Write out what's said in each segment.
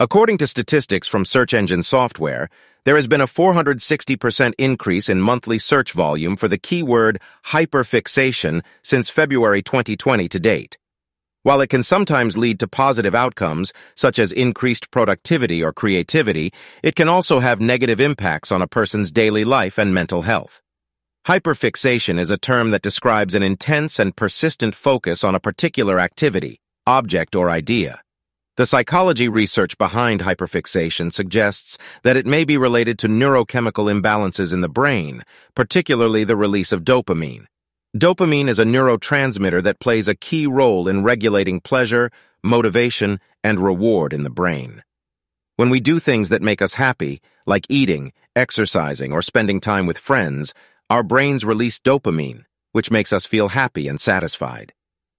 According to statistics from search engine software, there has been a 460% increase in monthly search volume for the keyword hyperfixation since February 2020 to date. While it can sometimes lead to positive outcomes, such as increased productivity or creativity, it can also have negative impacts on a person's daily life and mental health. Hyperfixation is a term that describes an intense and persistent focus on a particular activity, object, or idea. The psychology research behind hyperfixation suggests that it may be related to neurochemical imbalances in the brain, particularly the release of dopamine. Dopamine is a neurotransmitter that plays a key role in regulating pleasure, motivation, and reward in the brain. When we do things that make us happy, like eating, exercising, or spending time with friends, our brains release dopamine, which makes us feel happy and satisfied.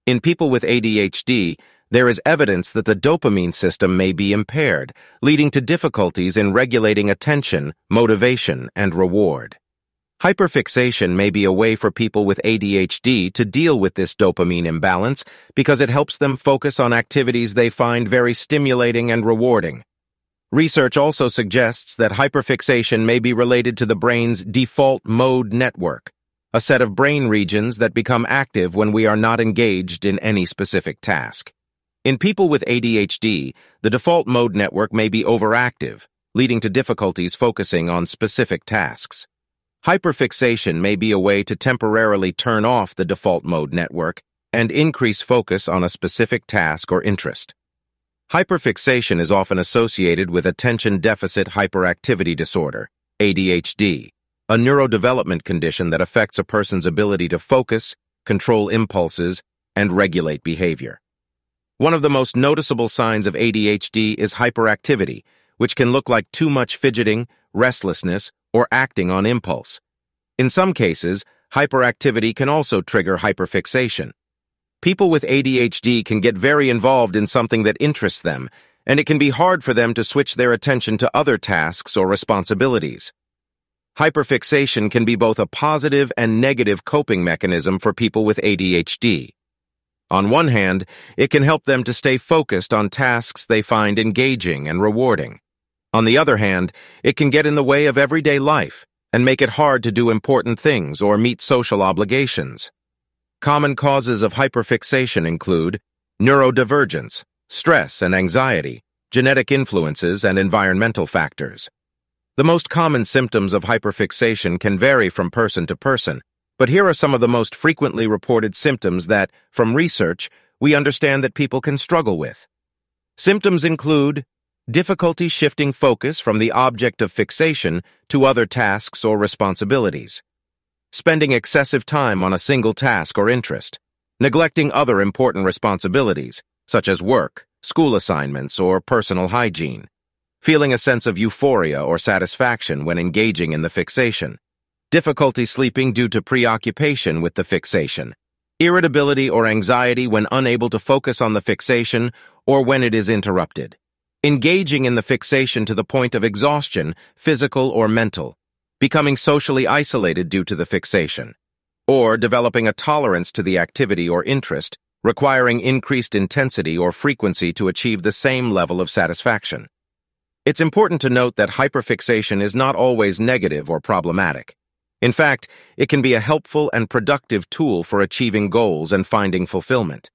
In people with ADHD, there is evidence that the dopamine system may be impaired, leading to difficulties in regulating attention, motivation, and reward. Hyperfixation may be a way for people with ADHD to deal with this dopamine imbalance because it helps them focus on activities they find very stimulating and rewarding. Research also suggests that hyperfixation may be related to the brain's default mode network, a set of brain regions that become active when we are not engaged in any specific task. In people with ADHD, the default mode network may be overactive, leading to difficulties focusing on specific tasks. Hyperfixation may be a way to temporarily turn off the default mode network and increase focus on a specific task or interest. Hyperfixation is often associated with attention deficit hyperactivity disorder, ADHD, a neurodevelopment condition that affects a person's ability to focus, control impulses, and regulate behavior. One of the most noticeable signs of ADHD is hyperactivity, which can look like too much fidgeting, restlessness, or acting on impulse. In some cases, hyperactivity can also trigger hyperfixation. People with ADHD can get very involved in something that interests them, and it can be hard for them to switch their attention to other tasks or responsibilities. Hyperfixation can be both a positive and negative coping mechanism for people with ADHD. On one hand, it can help them to stay focused on tasks they find engaging and rewarding. On the other hand, it can get in the way of everyday life and make it hard to do important things or meet social obligations. Common causes of hyperfixation include neurodivergence, stress and anxiety, genetic influences, and environmental factors. The most common symptoms of hyperfixation can vary from person to person, but here are some of the most frequently reported symptoms that, from research, we understand that people can struggle with. Symptoms include difficulty shifting focus from the object of fixation to other tasks or responsibilities, spending excessive time on a single task or interest, neglecting other important responsibilities, such as work, school assignments, or personal hygiene, feeling a sense of euphoria or satisfaction when engaging in the fixation, difficulty sleeping due to preoccupation with the fixation, irritability or anxiety when unable to focus on the fixation or when it is interrupted, engaging in the fixation to the point of exhaustion, physical or mental, becoming socially isolated due to the fixation, or developing a tolerance to the activity or interest, requiring increased intensity or frequency to achieve the same level of satisfaction. It's important to note that hyperfixation is not always negative or problematic. In fact, it can be a helpful and productive tool for achieving goals and finding fulfillment.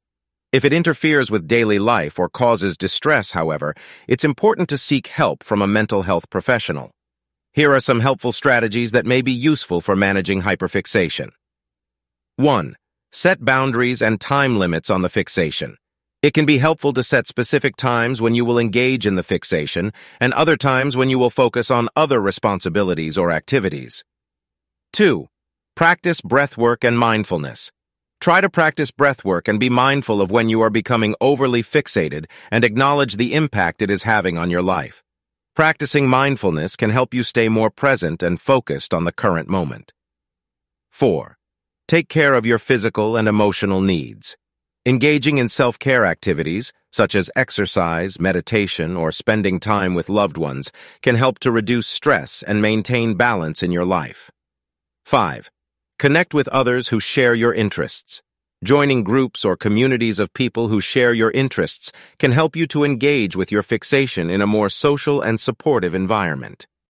If it interferes with daily life or causes distress, however, it's important to seek help from a mental health professional. Here are some helpful strategies that may be useful for managing hyperfixation. 1. Set boundaries and time limits on the fixation. It can be helpful to set specific times when you will engage in the fixation and other times when you will focus on other responsibilities or activities. 2. Practice breathwork and mindfulness. Try to practice breathwork and be mindful of when you are becoming overly fixated and acknowledge the impact it is having on your life. Practicing mindfulness can help you stay more present and focused on the current moment. 4. Take care of your physical and emotional needs. Engaging in self-care activities, such as exercise, meditation, or spending time with loved ones, can help to reduce stress and maintain balance in your life. 5. Connect with others who share your interests. Joining groups or communities of people who share your interests can help you to engage with your fixation in a more social and supportive environment.